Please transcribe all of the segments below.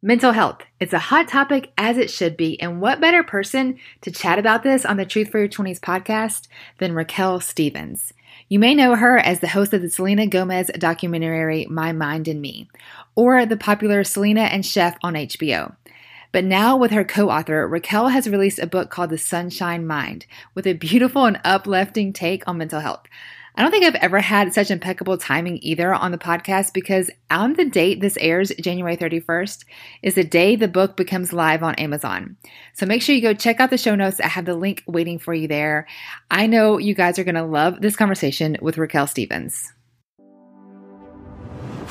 Mental health. It's a hot topic as it should be. And what better person to chat about this on the Truth for Your 20s podcast than Raquel Stevens? You may know her as the host of the Selena Gomez documentary My Mind and Me, or the popular Selena and Chef on HBO. But now, with her co author, Raquel has released a book called The Sunshine Mind with a beautiful and uplifting take on mental health. I don't think I've ever had such impeccable timing either on the podcast because on the date this airs, January 31st, is the day the book becomes live on Amazon. So make sure you go check out the show notes. I have the link waiting for you there. I know you guys are going to love this conversation with Raquel Stevens.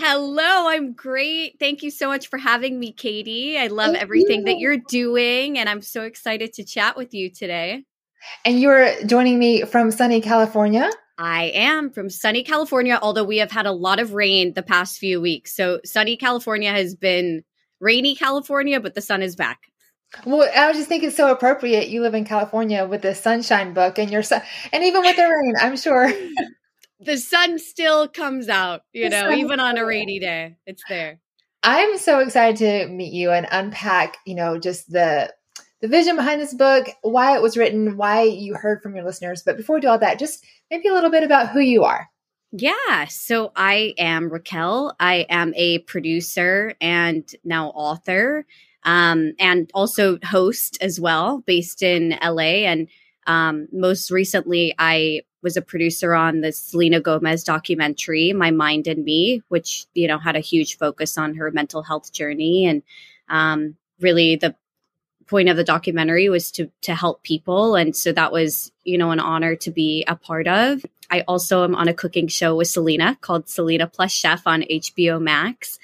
Hello, I'm great. Thank you so much for having me, Katie. I love Thank everything you. that you're doing, and I'm so excited to chat with you today. And you're joining me from sunny California? I am from sunny California, although we have had a lot of rain the past few weeks. So, sunny California has been rainy California, but the sun is back. Well, I was just thinking it's so appropriate. You live in California with the sunshine book and your son, and even with the rain, I'm sure. the sun still comes out, you the know, even on a rainy day. It's there. I'm so excited to meet you and unpack, you know, just the the vision behind this book, why it was written, why you heard from your listeners. But before we do all that, just maybe a little bit about who you are. Yeah. So I am Raquel. I am a producer and now author, um, and also host as well, based in LA. And um, most recently, I was a producer on the Selena Gomez documentary, My Mind and Me, which, you know, had a huge focus on her mental health journey. And um, really the point of the documentary was to to help people. And so that was, you know, an honor to be a part of. I also am on a cooking show with Selena called Selena Plus Chef on HBO Max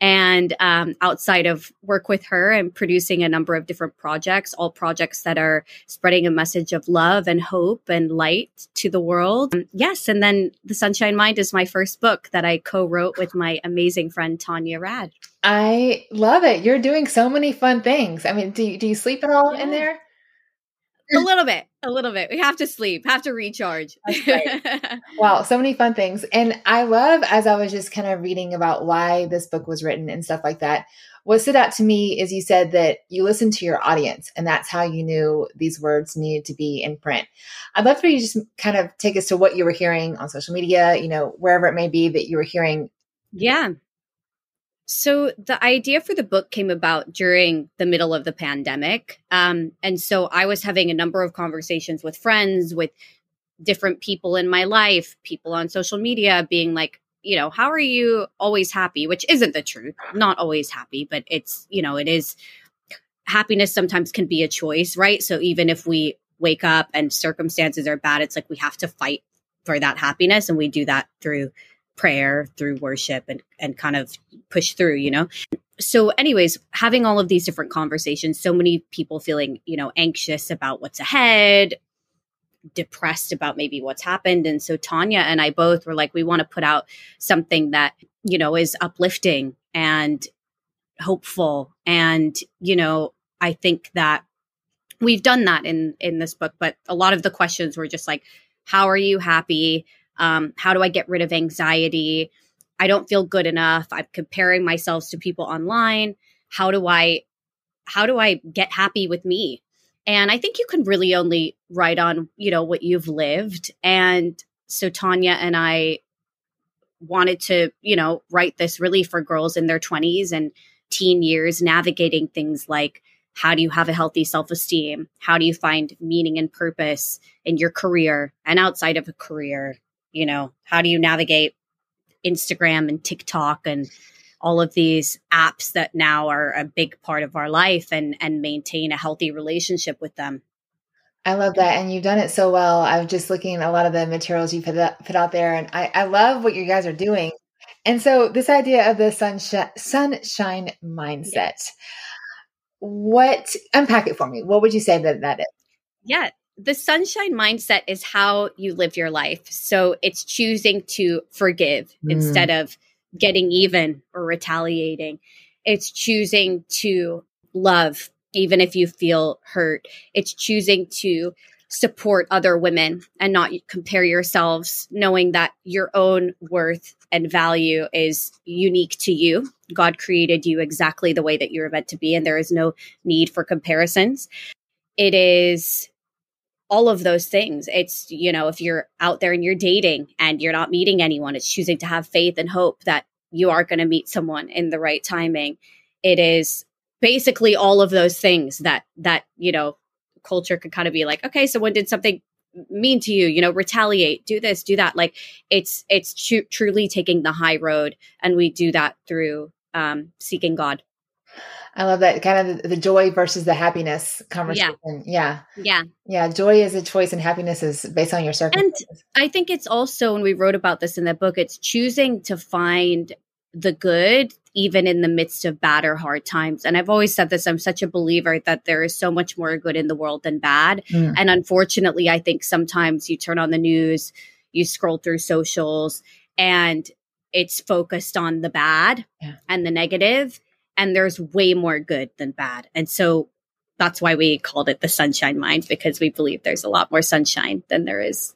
and um, outside of work with her and producing a number of different projects, all projects that are spreading a message of love and hope and light to the world. Um, yes, and then The Sunshine Mind is my first book that I co wrote with my amazing friend Tanya Rad. I love it. You're doing so many fun things. I mean, do you, do you sleep at all yeah. in there? A little bit, a little bit. We have to sleep, have to recharge. wow, so many fun things. And I love as I was just kind of reading about why this book was written and stuff like that. What stood out to me is you said that you listened to your audience and that's how you knew these words needed to be in print. I'd love for you to just kind of take us to what you were hearing on social media, you know, wherever it may be that you were hearing. Yeah. So the idea for the book came about during the middle of the pandemic. Um, and so I was having a number of conversations with friends, with different people in my life, people on social media being like, you know, how are you always happy? Which isn't the truth. Not always happy, but it's, you know, it is happiness sometimes can be a choice, right? So even if we wake up and circumstances are bad, it's like we have to fight for that happiness. And we do that through prayer through worship and and kind of push through you know? So anyways having all of these different conversations so many people feeling you know anxious about what's ahead depressed about maybe what's happened. And so Tanya and I both were like we want to put out something that you know is uplifting and hopeful. And you know I think that we've done that in in this book but a lot of the questions were just like how are you happy um, how do I get rid of anxiety? I don't feel good enough. I'm comparing myself to people online. How do I how do I get happy with me? And I think you can really only write on, you know, what you've lived. And so Tanya and I wanted to, you know, write this really for girls in their 20s and teen years navigating things like how do you have a healthy self-esteem? How do you find meaning and purpose in your career and outside of a career? You know, how do you navigate Instagram and TikTok and all of these apps that now are a big part of our life and and maintain a healthy relationship with them. I love that. And you've done it so well. I'm just looking at a lot of the materials you put, put out there and I, I love what you guys are doing. And so this idea of the sunshine sunshine mindset. Yes. What unpack it for me? What would you say that that is? Yeah, the sunshine mindset is how you live your life. So it's choosing to forgive mm. instead of getting even or retaliating. It's choosing to love even if you feel hurt. It's choosing to support other women and not compare yourselves, knowing that your own worth and value is unique to you. God created you exactly the way that you're meant to be, and there is no need for comparisons. It is all of those things. It's, you know, if you're out there and you're dating and you're not meeting anyone, it's choosing to have faith and hope that you are going to meet someone in the right timing. It is basically all of those things that, that, you know, culture could kind of be like, okay, someone did something mean to you, you know, retaliate, do this, do that. Like it's, it's tr- truly taking the high road. And we do that through um, seeking God. I love that kind of the, the joy versus the happiness conversation. Yeah. yeah. Yeah. Yeah. Joy is a choice and happiness is based on your circumstances. And I think it's also, when we wrote about this in the book, it's choosing to find the good even in the midst of bad or hard times. And I've always said this I'm such a believer that there is so much more good in the world than bad. Mm. And unfortunately, I think sometimes you turn on the news, you scroll through socials, and it's focused on the bad yeah. and the negative and there's way more good than bad. And so that's why we called it the sunshine mind because we believe there's a lot more sunshine than there is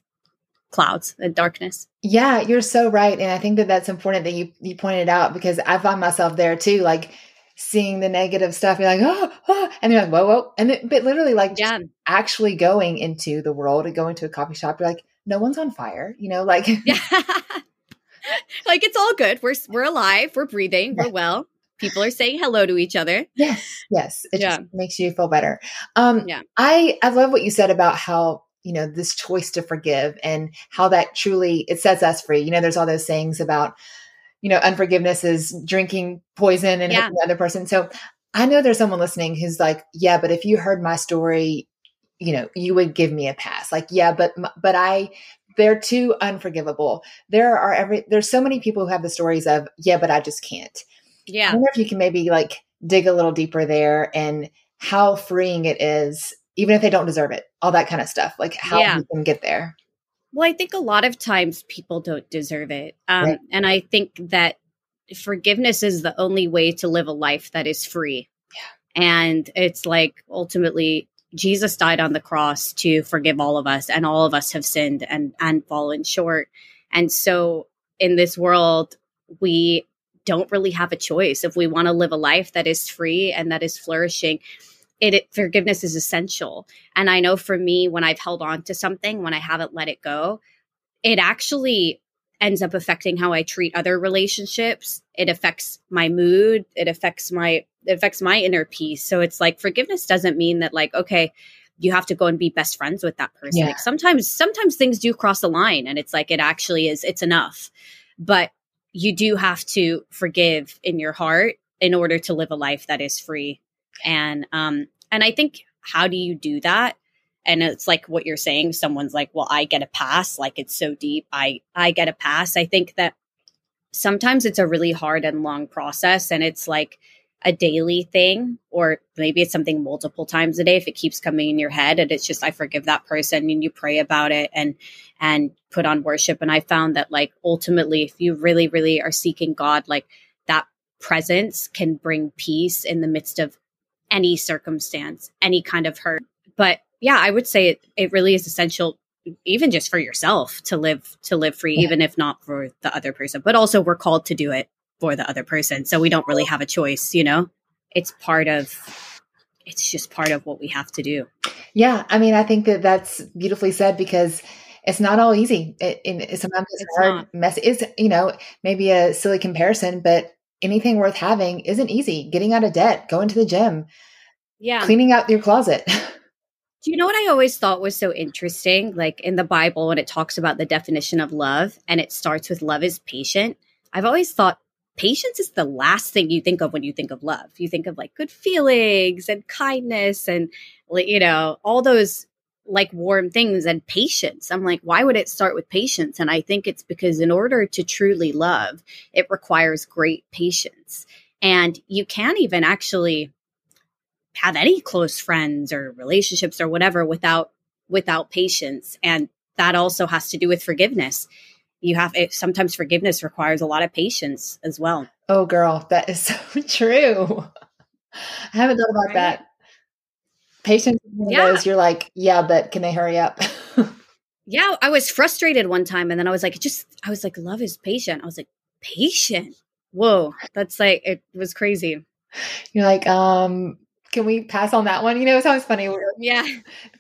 clouds and darkness. Yeah, you're so right and I think that that's important that you you pointed out because I find myself there too like seeing the negative stuff you're like oh, oh and you're like whoa whoa and then, but literally like yeah. actually going into the world and going to a coffee shop you're like no one's on fire, you know like Yeah. like it's all good. We're we're alive, we're breathing, we're well people are saying hello to each other. Yes, yes. It yeah. just makes you feel better. Um, yeah. I, I love what you said about how, you know, this choice to forgive and how that truly, it sets us free. You know, there's all those sayings about, you know, unforgiveness is drinking poison and yeah. the other person. So I know there's someone listening who's like, yeah, but if you heard my story, you know, you would give me a pass. Like, yeah, but, but I, they're too unforgivable. There are every, there's so many people who have the stories of, yeah, but I just can't. Yeah. I wonder if you can maybe like dig a little deeper there and how freeing it is, even if they don't deserve it, all that kind of stuff. Like how yeah. you can get there. Well, I think a lot of times people don't deserve it. Um, right. And I think that forgiveness is the only way to live a life that is free. Yeah. And it's like ultimately Jesus died on the cross to forgive all of us, and all of us have sinned and, and fallen short. And so in this world, we don't really have a choice. If we want to live a life that is free and that is flourishing it, it, forgiveness is essential. And i know for me when i've held on to something when i haven't let it go it actually ends up affecting how i treat other relationships. It affects my mood. It affects my it affects my inner peace. So it's like forgiveness doesn't mean that like okay you have to go and be best friends with that person. Yeah. like sometimes sometimes things do cross the line and it's like it actually is it's enough. But you do have to forgive in your heart in order to live a life that is free. And um and I think how do you do that? And it's like what you're saying someone's like, "Well, I get a pass, like it's so deep. I I get a pass." I think that sometimes it's a really hard and long process and it's like a daily thing or maybe it's something multiple times a day if it keeps coming in your head and it's just i forgive that person and you pray about it and and put on worship. And i found that like ultimately if you really really are seeking god like that presence can bring peace in the midst of any circumstance any kind of hurt. But yeah i would say it, it really is essential even just for yourself to live to live free yeah. even if not for the other person. But also we're called to do it for the other person. So we don't really have a choice, you know? It's part of it's just part of what we have to do. Yeah, I mean, I think that that's beautifully said because it's not all easy. It, it sometimes it's, it's hard, not. messy. It's you know maybe a silly comparison, but anything worth having isn't easy. Getting out of debt, going to the gym, yeah, cleaning out your closet. Do you know what I always thought was so interesting? Like in the Bible, when it talks about the definition of love and it starts with love is patient, I've always thought patience is the last thing you think of when you think of love. You think of like good feelings and kindness and you know all those like warm things and patience. I'm like, why would it start with patience? And I think it's because in order to truly love, it requires great patience. And you can't even actually have any close friends or relationships or whatever without without patience. And that also has to do with forgiveness. You have it, sometimes forgiveness requires a lot of patience as well. Oh girl, that is so true. I haven't thought about right? that. Patience yeah. those you're like, yeah, but can they hurry up? yeah, I was frustrated one time and then I was like, just I was like, love is patient. I was like, patient. Whoa, that's like it was crazy. You're like, um, can we pass on that one? You know, it's always funny. Yeah.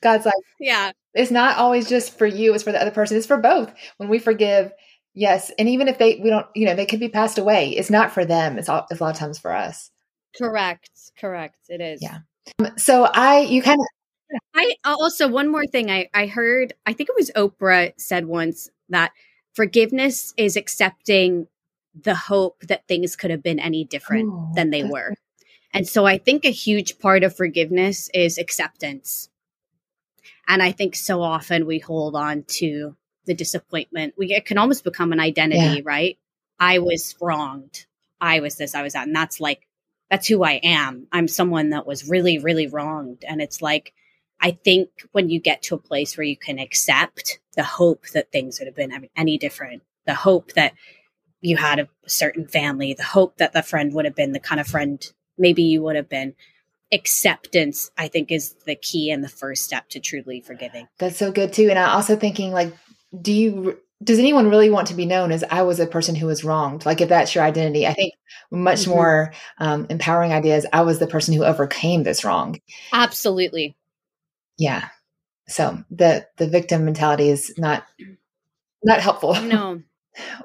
God's like, yeah, it's not always just for you, it's for the other person. It's for both. When we forgive, yes. And even if they, we don't, you know, they could be passed away. It's not for them. It's, all, it's a lot of times for us. Correct. Correct. It is. Yeah. Um, so I, you kind of, I also, one more thing I, I heard, I think it was Oprah said once that forgiveness is accepting the hope that things could have been any different oh, than they were. And so I think a huge part of forgiveness is acceptance. And I think so often we hold on to the disappointment. We it can almost become an identity, yeah. right? I was wronged. I was this, I was that. And that's like that's who I am. I'm someone that was really, really wronged. And it's like I think when you get to a place where you can accept the hope that things would have been any different, the hope that you had a certain family, the hope that the friend would have been the kind of friend maybe you would have been. Acceptance, I think, is the key and the first step to truly forgiving. That's so good too. And I also thinking like, do you does anyone really want to be known as I was a person who was wronged? Like, if that's your identity, I think much mm-hmm. more um, empowering ideas. I was the person who overcame this wrong. Absolutely. Yeah. So the the victim mentality is not not helpful. No.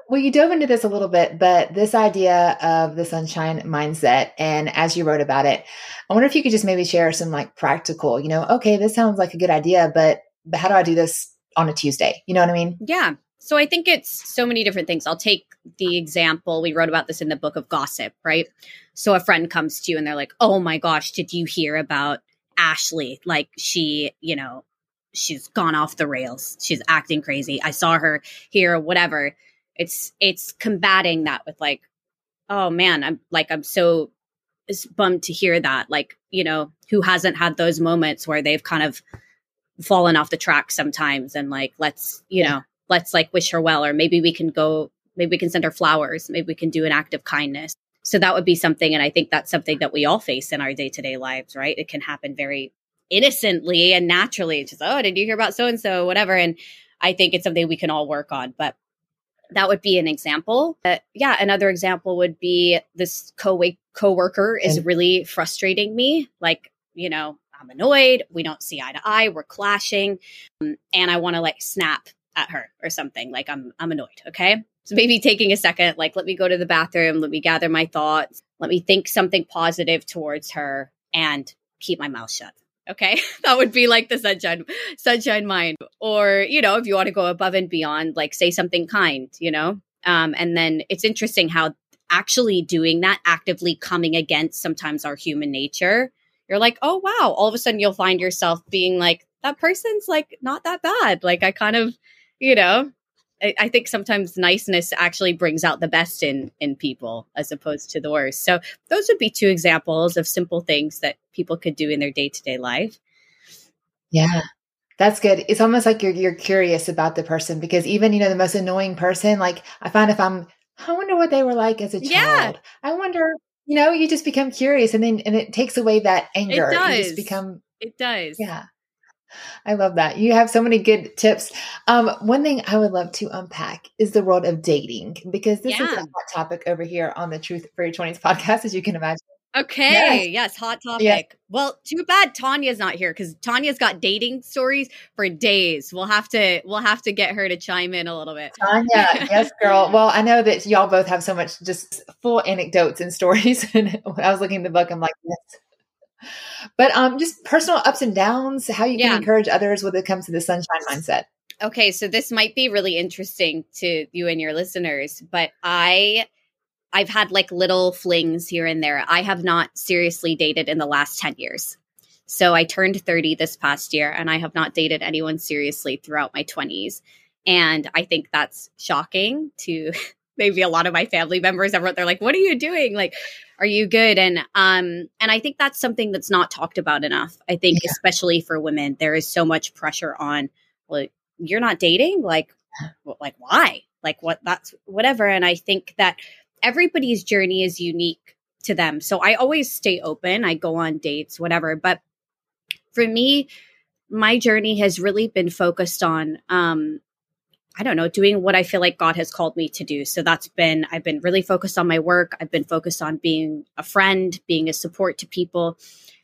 Well, you dove into this a little bit, but this idea of the sunshine mindset, and as you wrote about it, I wonder if you could just maybe share some like practical, you know, okay, this sounds like a good idea, but but how do I do this on a Tuesday? You know what I mean? Yeah. So I think it's so many different things. I'll take the example we wrote about this in the book of gossip, right? So a friend comes to you and they're like, "Oh my gosh, did you hear about Ashley? Like she, you know, she's gone off the rails. She's acting crazy. I saw her here, whatever." It's it's combating that with like oh man i'm like i'm so bummed to hear that like you know who hasn't had those moments where they've kind of fallen off the track sometimes and like let's you know let's like wish her well or maybe we can go maybe we can send her flowers maybe we can do an act of kindness. So that would be something and i think that's something that we all face in our day-to-day lives right? It can happen very innocently and naturally it's just oh did you hear about so and so whatever and i think it's something we can all work on but that would be an example. Uh, yeah, another example would be this co coworker is really frustrating me. Like, you know, I'm annoyed. We don't see eye to eye. We're clashing, um, and I want to like snap at her or something. Like I'm I'm annoyed. Okay, so maybe taking a second, like let me go to the bathroom. Let me gather my thoughts. Let me think something positive towards her, and keep my mouth shut. Okay. that would be like the sunshine, sunshine mind. Or, you know, if you want to go above and beyond, like say something kind, you know? Um, and then it's interesting how actually doing that, actively coming against sometimes our human nature, you're like, oh, wow. All of a sudden you'll find yourself being like, that person's like not that bad. Like I kind of, you know, I, I think sometimes niceness actually brings out the best in in people as opposed to the worst. So those would be two examples of simple things that people could do in their day to day life. Yeah. That's good. It's almost like you're you're curious about the person because even you know the most annoying person, like I find if I'm, I wonder what they were like as a child. Yeah. I wonder, you know, you just become curious, and then and it takes away that anger. It does. Become. It does. Yeah. I love that. You have so many good tips. Um, one thing I would love to unpack is the world of dating because this yeah. is a hot topic over here on the Truth for Your 20s podcast, as you can imagine. Okay. Yes. yes hot topic. Yes. Well, too bad Tanya's not here because Tanya's got dating stories for days. We'll have to we'll have to get her to chime in a little bit. Tanya, yes, girl. Well, I know that y'all both have so much just full anecdotes and stories. And when I was looking at the book, I'm like, yes, but um, just personal ups and downs, how you can yeah. encourage others when it comes to the sunshine mindset. Okay, so this might be really interesting to you and your listeners, but I I've had like little flings here and there. I have not seriously dated in the last 10 years. So I turned 30 this past year and I have not dated anyone seriously throughout my 20s. And I think that's shocking to maybe a lot of my family members. Everyone, they're like, what are you doing? Like, are you good? And, um, and I think that's something that's not talked about enough. I think, yeah. especially for women, there is so much pressure on, like, you're not dating? Like, like, why? Like, what, that's whatever. And I think that everybody's journey is unique to them. So I always stay open. I go on dates, whatever. But for me, my journey has really been focused on um, I don't know, doing what I feel like God has called me to do. So that's been, I've been really focused on my work. I've been focused on being a friend, being a support to people.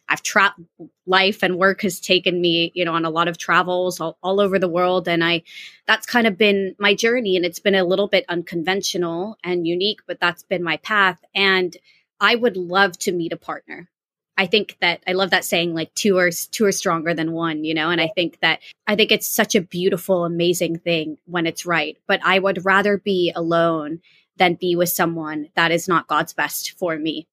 I've traveled, life and work has taken me, you know, on a lot of travels all, all over the world. And I, that's kind of been my journey. And it's been a little bit unconventional and unique, but that's been my path. And I would love to meet a partner. I think that I love that saying like two are two are stronger than one, you know, and I think that I think it's such a beautiful amazing thing when it's right, but I would rather be alone than be with someone that is not God's best for me.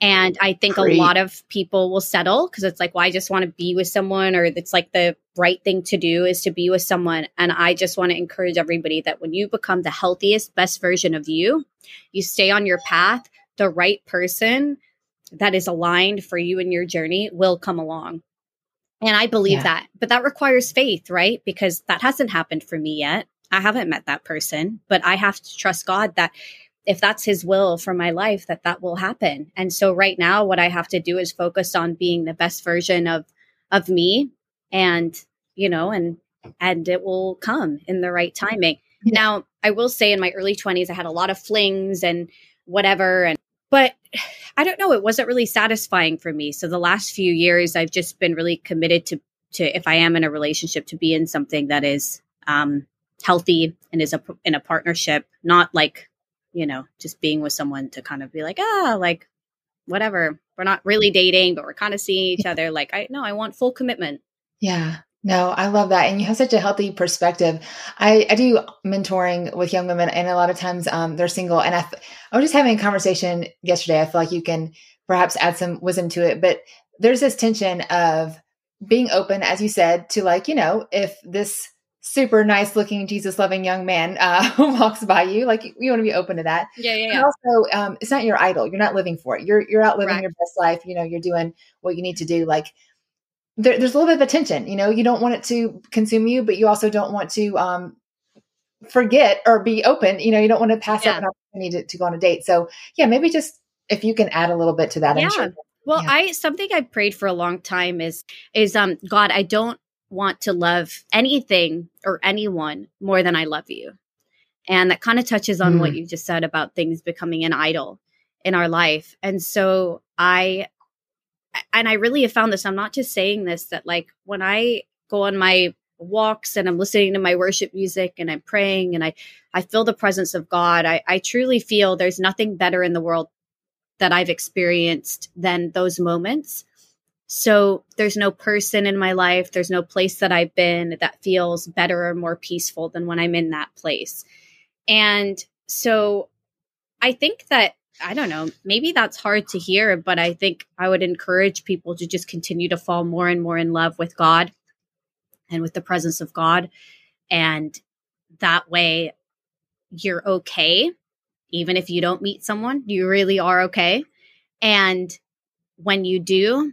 And I think Great. a lot of people will settle because it's like, well, I just want to be with someone, or it's like the right thing to do is to be with someone. And I just want to encourage everybody that when you become the healthiest, best version of you, you stay on your path, the right person that is aligned for you and your journey will come along. And I believe yeah. that. But that requires faith, right? Because that hasn't happened for me yet. I haven't met that person, but I have to trust God that if that's his will for my life that that will happen. And so right now what I have to do is focus on being the best version of of me and you know and and it will come in the right timing. Yeah. Now, I will say in my early 20s I had a lot of flings and whatever and but I don't know, it wasn't really satisfying for me. So the last few years, I've just been really committed to, to if I am in a relationship, to be in something that is um, healthy and is a, in a partnership, not like, you know, just being with someone to kind of be like, ah, like whatever. We're not really dating, but we're kind of seeing each other. Like, I no, I want full commitment. Yeah. No, I love that. And you have such a healthy perspective. I, I do mentoring with young women, and a lot of times um, they're single. And I, I was just having a conversation yesterday. I feel like you can perhaps add some wisdom to it. But there's this tension of being open, as you said, to like, you know, if this super nice looking Jesus loving young man uh, walks by you, like you want to be open to that. Yeah, yeah, yeah. also, um, it's not your idol. You're not living for it. You're, you're out living right. your best life. You know, you're doing what you need to do. Like, there, there's a little bit of a tension. You know, you don't want it to consume you, but you also don't want to um, forget or be open. You know, you don't want to pass yeah. up an opportunity to, to, go on a date. So, yeah, maybe just if you can add a little bit to that. Yeah. Sure. Well, yeah. I something I prayed for a long time is is um God, I don't want to love anything or anyone more than I love you. And that kind of touches on mm. what you just said about things becoming an idol in our life. And so I and I really have found this. I'm not just saying this that like when I go on my walks and I'm listening to my worship music and I'm praying and I I feel the presence of God. I, I truly feel there's nothing better in the world that I've experienced than those moments. So there's no person in my life, there's no place that I've been that feels better or more peaceful than when I'm in that place. And so I think that I don't know, maybe that's hard to hear, but I think I would encourage people to just continue to fall more and more in love with God and with the presence of God. And that way you're okay. Even if you don't meet someone, you really are okay. And when you do,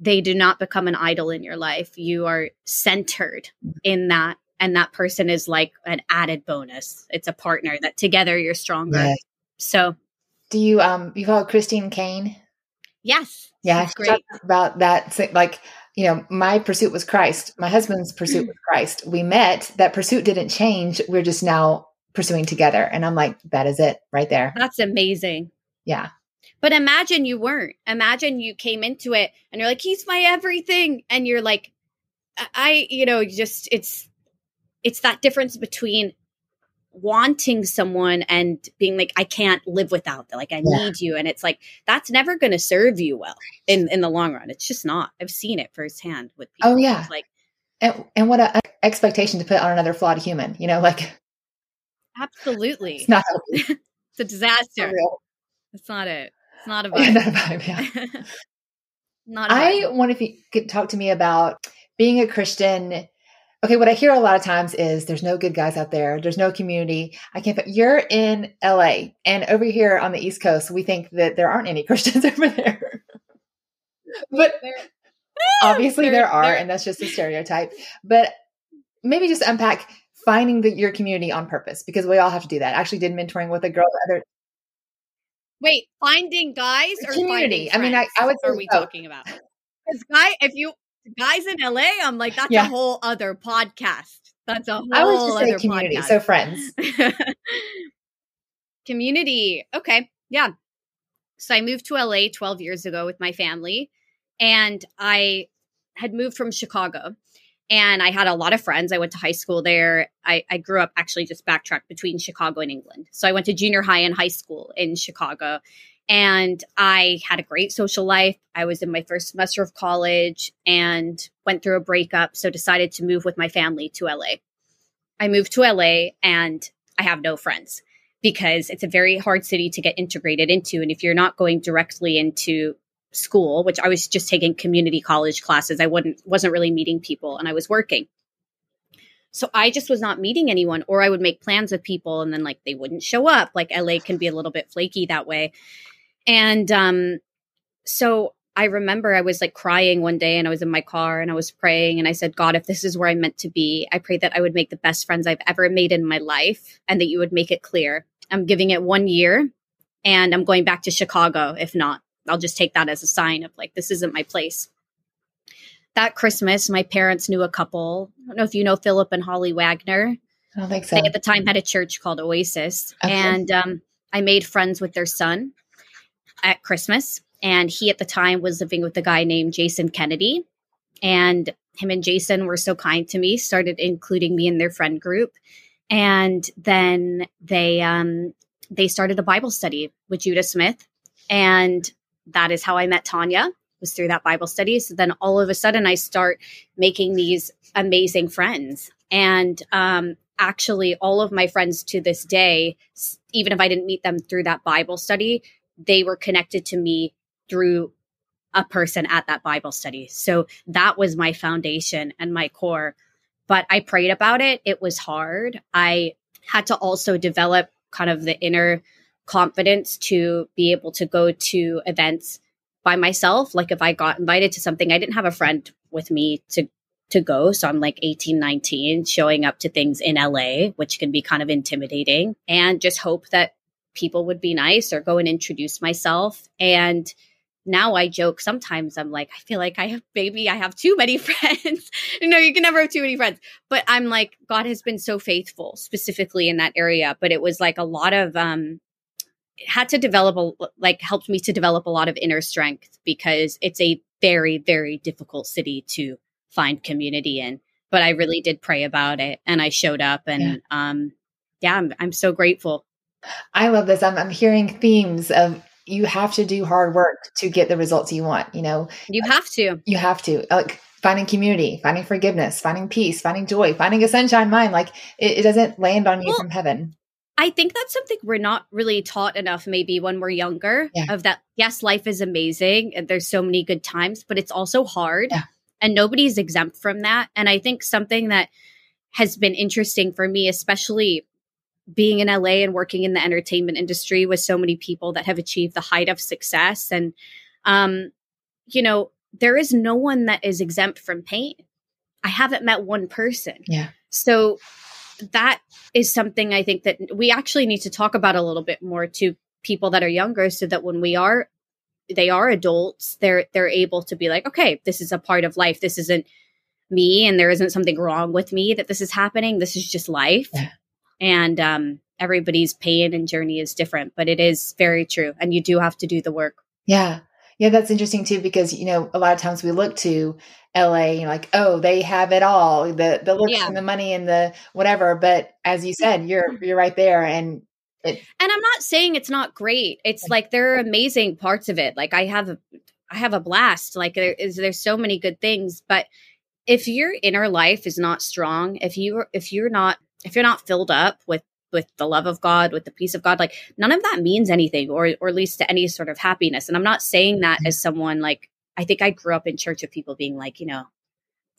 they do not become an idol in your life. You are centered in that. And that person is like an added bonus. It's a partner that together you're stronger. Right. So do you um you follow Christine Caine? Yes. Yeah, great. about that like you know, my pursuit was Christ. My husband's pursuit was Christ. We met, that pursuit didn't change. We're just now pursuing together. And I'm like, that is it right there. That's amazing. Yeah. But imagine you weren't. Imagine you came into it and you're like, he's my everything. And you're like, I, you know, just it's it's that difference between wanting someone and being like i can't live without them like i yeah. need you. And it's like that's never going to serve you well in in the long run. It's just not. I've seen it firsthand with oh, people. oh yeah like and, and what a expectation to put on another flawed human you know like absolutely. It's not it's a disaster. It's not it. It's not a vibe, not a vibe. yeah. Not I wonder if you could talk to me about being a Christian. Okay, what I hear a lot of times is there's no good guys out there. There's no community. I can't. You're in LA, and over here on the East Coast, we think that there aren't any Christians over there. but obviously there, there are, there. and that's just a stereotype. But maybe just unpack finding the, your community on purpose because we all have to do that. I actually did mentoring with a girl the other Wait, finding guys or community? I mean, I, I would. are we both. talking about? Because guy, if you guys in LA, I'm like that's yeah. a whole other podcast. That's a whole I was just other community, podcast. so friends. community. Okay, yeah. So I moved to LA 12 years ago with my family, and I had moved from Chicago and I had a lot of friends. I went to high school there. I, I grew up actually just backtracked between Chicago and England. So I went to junior high and high school in Chicago. And I had a great social life. I was in my first semester of college and went through a breakup. So decided to move with my family to LA. I moved to LA and I have no friends because it's a very hard city to get integrated into. And if you're not going directly into school, which I was just taking community college classes. I wouldn't wasn't really meeting people and I was working. So I just was not meeting anyone or I would make plans with people and then like they wouldn't show up. Like LA can be a little bit flaky that way. And um so I remember I was like crying one day and I was in my car and I was praying and I said, God, if this is where I'm meant to be, I pray that I would make the best friends I've ever made in my life and that you would make it clear. I'm giving it one year and I'm going back to Chicago if not. I'll just take that as a sign of like, this isn't my place. That Christmas, my parents knew a couple. I don't know if you know Philip and Holly Wagner. I don't think so. They at the time had a church called Oasis. Okay. And um, I made friends with their son at Christmas. And he at the time was living with a guy named Jason Kennedy. And him and Jason were so kind to me, started including me in their friend group. And then they um, they started a Bible study with Judah Smith. And that is how I met Tanya was through that Bible study. So then all of a sudden I start making these amazing friends. And um, actually, all of my friends to this day, even if I didn't meet them through that Bible study, they were connected to me through a person at that Bible study. So that was my foundation and my core. But I prayed about it. It was hard. I had to also develop kind of the inner confidence to be able to go to events by myself. Like if I got invited to something, I didn't have a friend with me to to go. So I'm like 18, 19, showing up to things in LA, which can be kind of intimidating, and just hope that people would be nice or go and introduce myself. And now I joke sometimes I'm like, I feel like I have maybe I have too many friends. you know, you can never have too many friends. But I'm like, God has been so faithful specifically in that area. But it was like a lot of um had to develop a like helped me to develop a lot of inner strength because it's a very very difficult city to find community in but i really did pray about it and i showed up and yeah. um yeah I'm, I'm so grateful i love this I'm, I'm hearing themes of you have to do hard work to get the results you want you know you uh, have to you have to uh, like finding community finding forgiveness finding peace finding joy finding a sunshine mind like it, it doesn't land on you well, from heaven I think that's something we're not really taught enough, maybe when we're younger, yeah. of that. Yes, life is amazing and there's so many good times, but it's also hard. Yeah. And nobody's exempt from that. And I think something that has been interesting for me, especially being in LA and working in the entertainment industry with so many people that have achieved the height of success. And, um, you know, there is no one that is exempt from pain. I haven't met one person. Yeah. So that is something I think that we actually need to talk about a little bit more to people that are younger so that when we are they are adults, they're they're able to be like, okay, this is a part of life. This isn't me and there isn't something wrong with me that this is happening. This is just life. Yeah. And um everybody's pain and journey is different, but it is very true and you do have to do the work. Yeah. Yeah, that's interesting too because you know a lot of times we look to LA, you know, like oh they have it all the the looks yeah. and the money and the whatever. But as you said, you're you're right there, and it, and I'm not saying it's not great. It's like there are amazing parts of it. Like I have a I have a blast. Like there is there's so many good things, but if your inner life is not strong, if you if you're not if you're not filled up with with the love of God, with the peace of God, like none of that means anything or or leads to any sort of happiness. And I'm not saying that mm-hmm. as someone like I think I grew up in church with people being like, you know,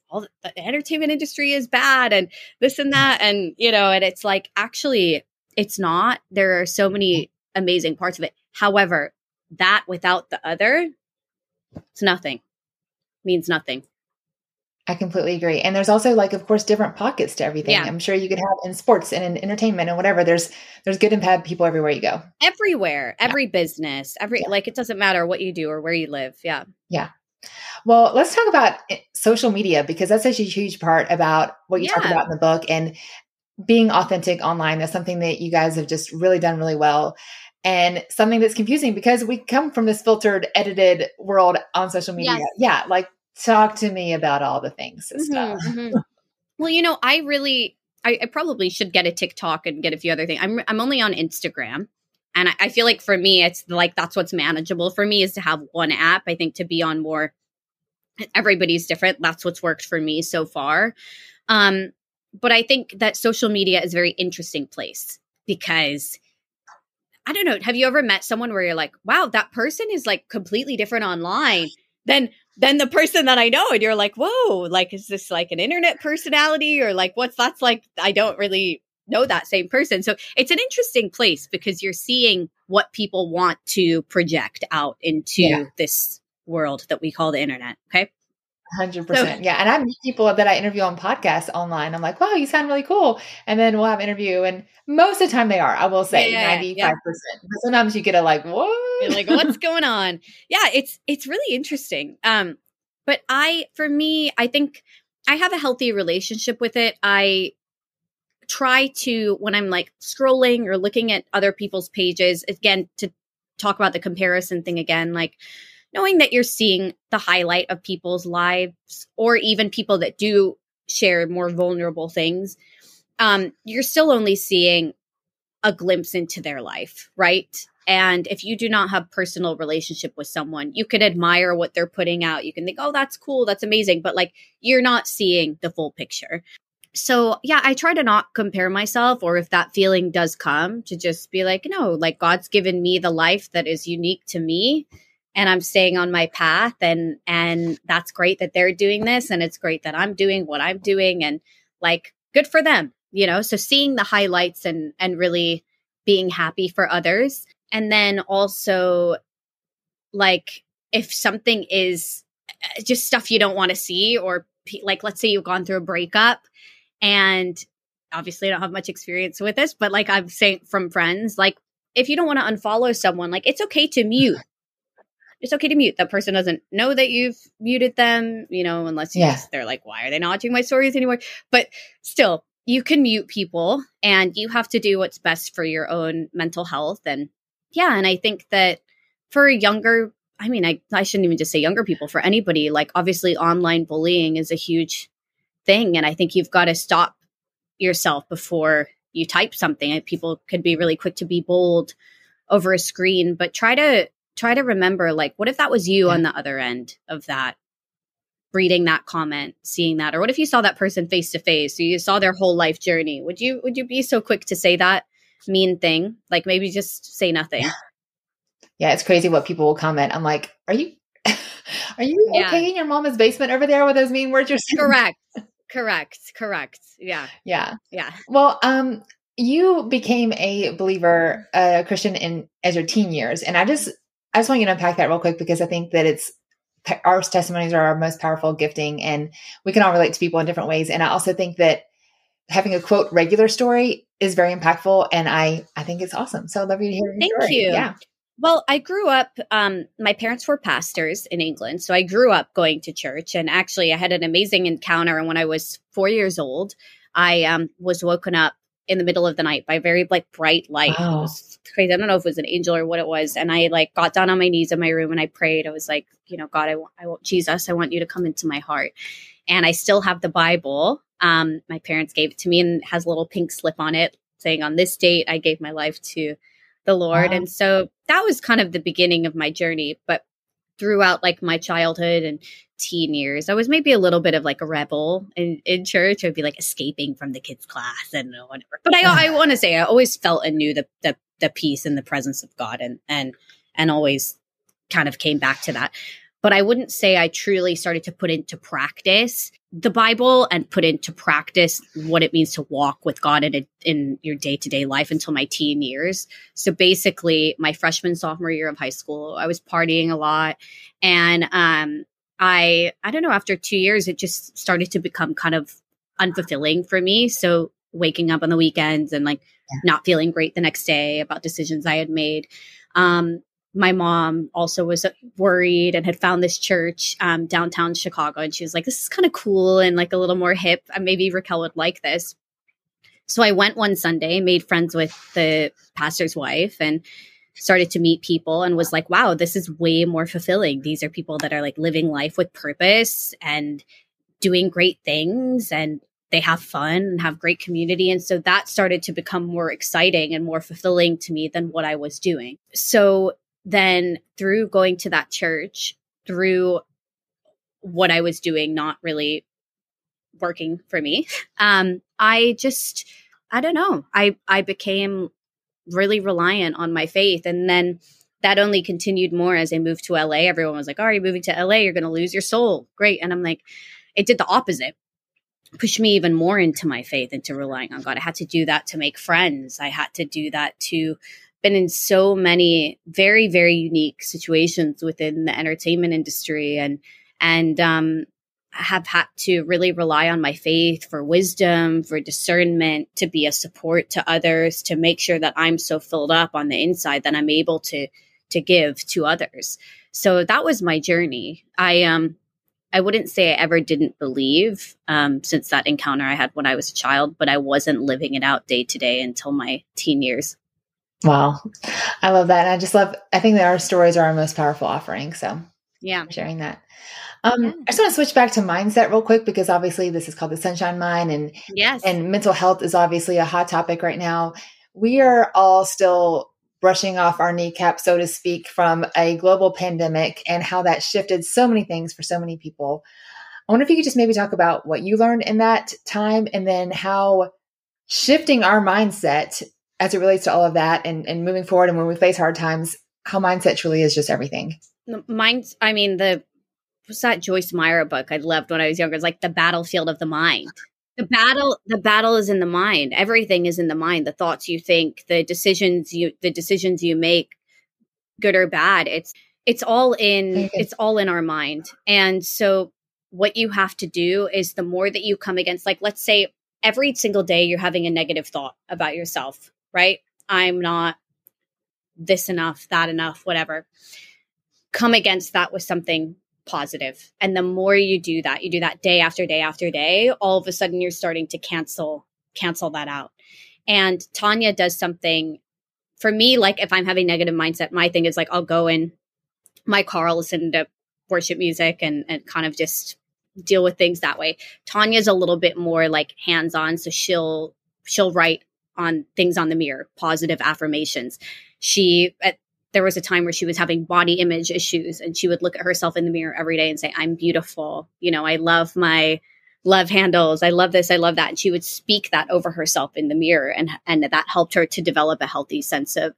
all the, the entertainment industry is bad and this and that. And, you know, and it's like, actually, it's not. There are so many amazing parts of it. However, that without the other, it's nothing, means nothing. I completely agree. And there's also like, of course, different pockets to everything. Yeah. I'm sure you could have in sports and in entertainment and whatever. There's there's good and bad people everywhere you go. Everywhere, every yeah. business, every yeah. like it doesn't matter what you do or where you live. Yeah. Yeah. Well, let's talk about eh, social media because that's such a huge part about what you talk about in the book and being authentic online. That's something that you guys have just really done really well. And something that's confusing because we come from this filtered, edited world on social media. Yes. Yeah, like talk to me about all the things and mm-hmm, stuff. Mm-hmm. well, you know, I really, I, I, probably should get a TikTok and get a few other things. I'm, I'm only on Instagram. And I, I feel like for me, it's like that's what's manageable for me is to have one app. I think to be on more, everybody's different. That's what's worked for me so far. Um, but I think that social media is a very interesting place because I don't know. Have you ever met someone where you're like, wow, that person is like completely different online than than the person that I know. And you're like, whoa, like, is this like an internet personality or like what's that's like? I don't really know that same person. So it's an interesting place because you're seeing what people want to project out into yeah. this world that we call the internet. Okay. Hundred percent, yeah. And I meet people that I interview on podcasts online. I'm like, "Wow, you sound really cool," and then we'll have an interview, and most of the time they are. I will say ninety five percent. But sometimes you get a like, "What?" You're like, "What's going on?" Yeah, it's it's really interesting. Um, but I, for me, I think I have a healthy relationship with it. I try to when I'm like scrolling or looking at other people's pages again to talk about the comparison thing again, like knowing that you're seeing the highlight of people's lives or even people that do share more vulnerable things, um, you're still only seeing a glimpse into their life, right? And if you do not have personal relationship with someone, you can admire what they're putting out. You can think, "Oh, that's cool, that's amazing," but like you're not seeing the full picture. So, yeah, I try to not compare myself or if that feeling does come to just be like, "No, like God's given me the life that is unique to me and I'm staying on my path and and that's great that they're doing this and it's great that I'm doing what I'm doing and like good for them, you know? So seeing the highlights and and really being happy for others and then also like if something is uh, just stuff you don't want to see or like let's say you've gone through a breakup and obviously I don't have much experience with this, but like I'm saying from friends, like if you don't want to unfollow someone, like it's okay to mute it's okay to mute. That person doesn't know that you've muted them, you know, unless yeah. Just, they're like, why are they not watching my stories anymore? But still, you can mute people and you have to do what's best for your own mental health. And yeah, and I think that for younger, I mean, I, I shouldn't even just say younger people, for anybody, like obviously online bullying is a huge thing. And I think you've got to stop yourself before you type something. People could be really quick to be bold over a screen, but try to try to remember like what if that was you yeah. on the other end of that reading that comment seeing that or what if you saw that person face to face so you saw their whole life journey? Would you would you be so quick to say that mean thing? Like maybe just say nothing. Yeah, yeah it's crazy what people will comment. I'm like are you are you yeah. okay in your mama's basement over there with those mean words you're saying? Correct. Correct. Correct. Yeah. Yeah. Yeah. Well um you became a believer a christian in as your teen years and i just I just want you to unpack that real quick because I think that it's our testimonies are our most powerful gifting and we can all relate to people in different ways. And I also think that having a quote regular story is very impactful and I I think it's awesome. So I'd love you to hear Thank story. you. Yeah. Well, I grew up, um, my parents were pastors in England. So I grew up going to church. And actually, I had an amazing encounter. And when I was four years old, I um, was woken up in the middle of the night by very like bright light. Wow. It was crazy. I don't know if it was an angel or what it was. And I like got down on my knees in my room and I prayed. I was like, you know, God, I want, I want Jesus. I want you to come into my heart. And I still have the Bible. Um, my parents gave it to me and has a little pink slip on it saying on this date I gave my life to the Lord. Wow. And so that was kind of the beginning of my journey. But throughout like my childhood and teen years, I was maybe a little bit of like a rebel in, in church. I'd be like escaping from the kids' class and whatever. But I, I want to say I always felt and knew the, the the peace and the presence of God and and and always kind of came back to that. but I wouldn't say I truly started to put into practice the Bible and put into practice what it means to walk with God in, a, in your day to day life until my teen years. So basically, my freshman, sophomore year of high school, I was partying a lot. And um, I, I don't know, after two years, it just started to become kind of unfulfilling for me. So waking up on the weekends and like yeah. not feeling great the next day about decisions I had made. Um, my mom also was worried and had found this church um, downtown Chicago. And she was like, this is kind of cool and like a little more hip. Maybe Raquel would like this. So I went one Sunday, made friends with the pastor's wife and started to meet people and was like, wow, this is way more fulfilling. These are people that are like living life with purpose and doing great things and they have fun and have great community. And so that started to become more exciting and more fulfilling to me than what I was doing. So then through going to that church, through what I was doing, not really working for me, um, I just, I don't know, I, I became really reliant on my faith. And then that only continued more as I moved to LA. Everyone was like, oh, are you moving to LA? You're going to lose your soul. Great. And I'm like, it did the opposite pushed me even more into my faith into relying on God. I had to do that to make friends. I had to do that to been in so many very very unique situations within the entertainment industry and and um have had to really rely on my faith for wisdom, for discernment, to be a support to others, to make sure that I'm so filled up on the inside that I'm able to to give to others. So that was my journey. I um I wouldn't say I ever didn't believe um, since that encounter I had when I was a child, but I wasn't living it out day to day until my teen years. Wow. I love that. And I just love, I think that our stories are our most powerful offering. So, yeah, sharing that. Um, yeah. I just want to switch back to mindset real quick because obviously this is called the Sunshine Mind, and yes, and mental health is obviously a hot topic right now. We are all still brushing off our kneecap, so to speak, from a global pandemic and how that shifted so many things for so many people. I wonder if you could just maybe talk about what you learned in that time, and then how shifting our mindset as it relates to all of that and, and moving forward and when we face hard times, how mindset truly is just everything. Mind, I mean, the was that Joyce Meyer book I loved when I was younger? It's like the battlefield of the mind. The battle, the battle is in the mind. Everything is in the mind. The thoughts you think, the decisions you, the decisions you make, good or bad. It's it's all in mm-hmm. it's all in our mind. And so, what you have to do is the more that you come against, like let's say every single day you're having a negative thought about yourself right? I'm not this enough, that enough, whatever. Come against that with something positive. And the more you do that, you do that day after day after day, all of a sudden you're starting to cancel cancel that out. And Tanya does something for me like if I'm having negative mindset, my thing is like I'll go in my car, listen to worship music and and kind of just deal with things that way. Tanya's a little bit more like hands-on, so she'll she'll write on things on the mirror, positive affirmations. She, at, there was a time where she was having body image issues and she would look at herself in the mirror every day and say, I'm beautiful. You know, I love my love handles. I love this. I love that. And she would speak that over herself in the mirror. And, and that helped her to develop a healthy sense of,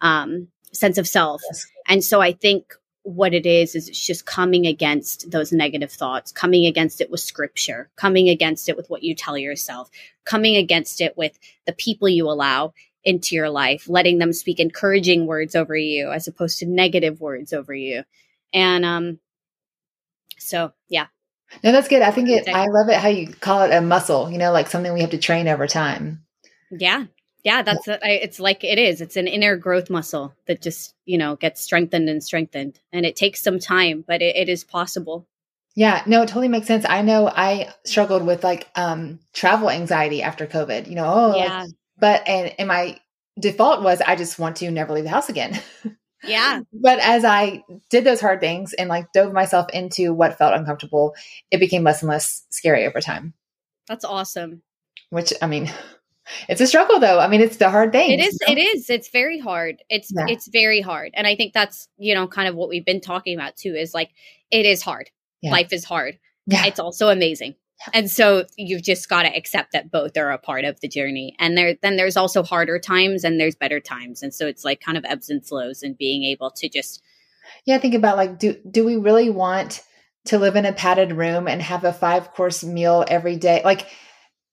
um, sense of self. Yes. And so I think what it is is it's just coming against those negative thoughts coming against it with scripture coming against it with what you tell yourself coming against it with the people you allow into your life letting them speak encouraging words over you as opposed to negative words over you. And um so yeah. No that's good. I think it i love it how you call it a muscle you know like something we have to train over time. Yeah. Yeah that's a, it's like it is. It's an inner growth muscle that just you know gets strengthened and strengthened. And it takes some time but it, it is possible. Yeah. No it totally makes sense. I know i struggled with like um travel anxiety after covid. You know oh yeah. like, but and and my default was i just want to never leave the house again yeah but as i did those hard things and like dove myself into what felt uncomfortable it became less and less scary over time that's awesome which i mean it's a struggle though. I mean, it's the hard thing. It is, you know? it is. It's very hard. It's yeah. it's very hard. And I think that's, you know, kind of what we've been talking about too is like it is hard. Yeah. Life is hard. Yeah. It's also amazing. And so you've just got to accept that both are a part of the journey. And there then there's also harder times and there's better times. And so it's like kind of ebbs and flows and being able to just Yeah, think about like do do we really want to live in a padded room and have a five course meal every day? Like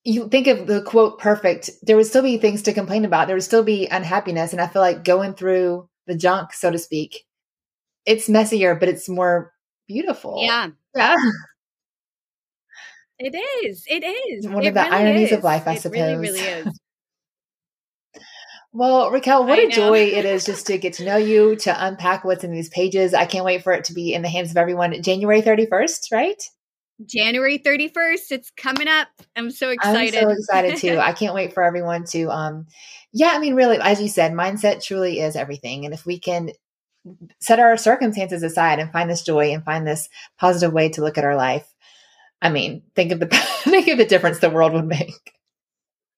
you think of the quote perfect, there would still be things to complain about. There would still be unhappiness. And I feel like going through the junk, so to speak, it's messier, but it's more beautiful. Yeah. Yeah. It is. It is. One it of the really ironies is. of life, I it suppose. really, really is. Well, Raquel, what I a know. joy it is just to get to know you, to unpack what's in these pages. I can't wait for it to be in the hands of everyone January 31st, right? January 31st, it's coming up. I'm so excited. I'm so excited too. I can't wait for everyone to um yeah, I mean really as you said, mindset truly is everything. And if we can set our circumstances aside and find this joy and find this positive way to look at our life, I mean, think of the think of the difference the world would make.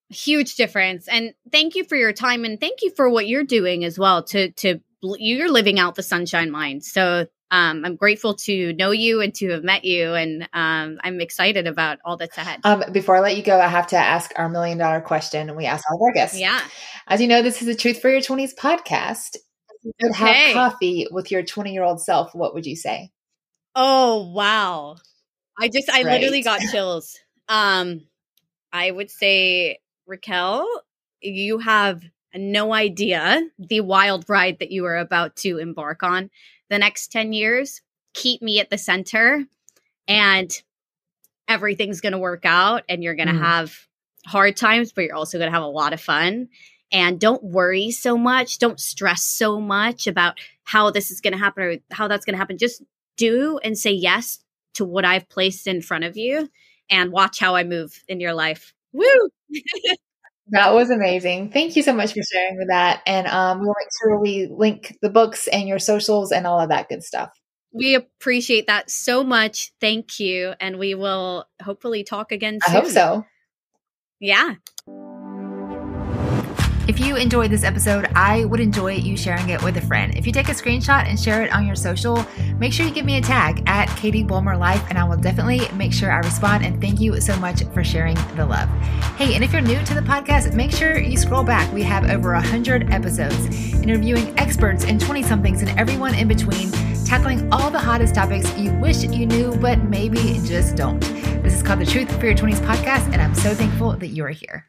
Huge difference. And thank you for your time and thank you for what you're doing as well to to you're living out the sunshine mind. So um, I'm grateful to know you and to have met you, and um, I'm excited about all that's ahead. Um, before I let you go, I have to ask our million dollar question. We ask all of our guests. yeah. As you know, this is the Truth for Your 20s podcast. If you could Okay. have coffee with your 20 year old self, what would you say? Oh wow. I just I literally got chills. Um I would say Raquel, you have no idea the wild ride that you are about to embark on the next 10 years. Keep me at the center and everything's going to work out and you're going to Mm. have hard times but you're also going to have a lot of fun. And don't worry so much, don't stress so much about how this is going to happen or how that's going to happen. Just do and say yes to what I've placed in front of you and watch how I move in your life. Woo! That was amazing. Thank you so much for sharing with that. And um, we'll make sure we link the books and your socials and all of that good stuff. We appreciate that so much. Thank you. And we will hopefully talk again I hope so. Yeah. If you enjoyed this episode, I would enjoy you sharing it with a friend. If you take a screenshot and share it on your social, make sure you give me a tag at Katie Bulmer Life, and I will definitely make sure I respond. And thank you so much for sharing the love. Hey, and if you're new to the podcast, make sure you scroll back. We have over 100 episodes interviewing experts and 20 somethings and everyone in between, tackling all the hottest topics you wish you knew, but maybe just don't. This is called the Truth for Your 20s podcast, and I'm so thankful that you are here.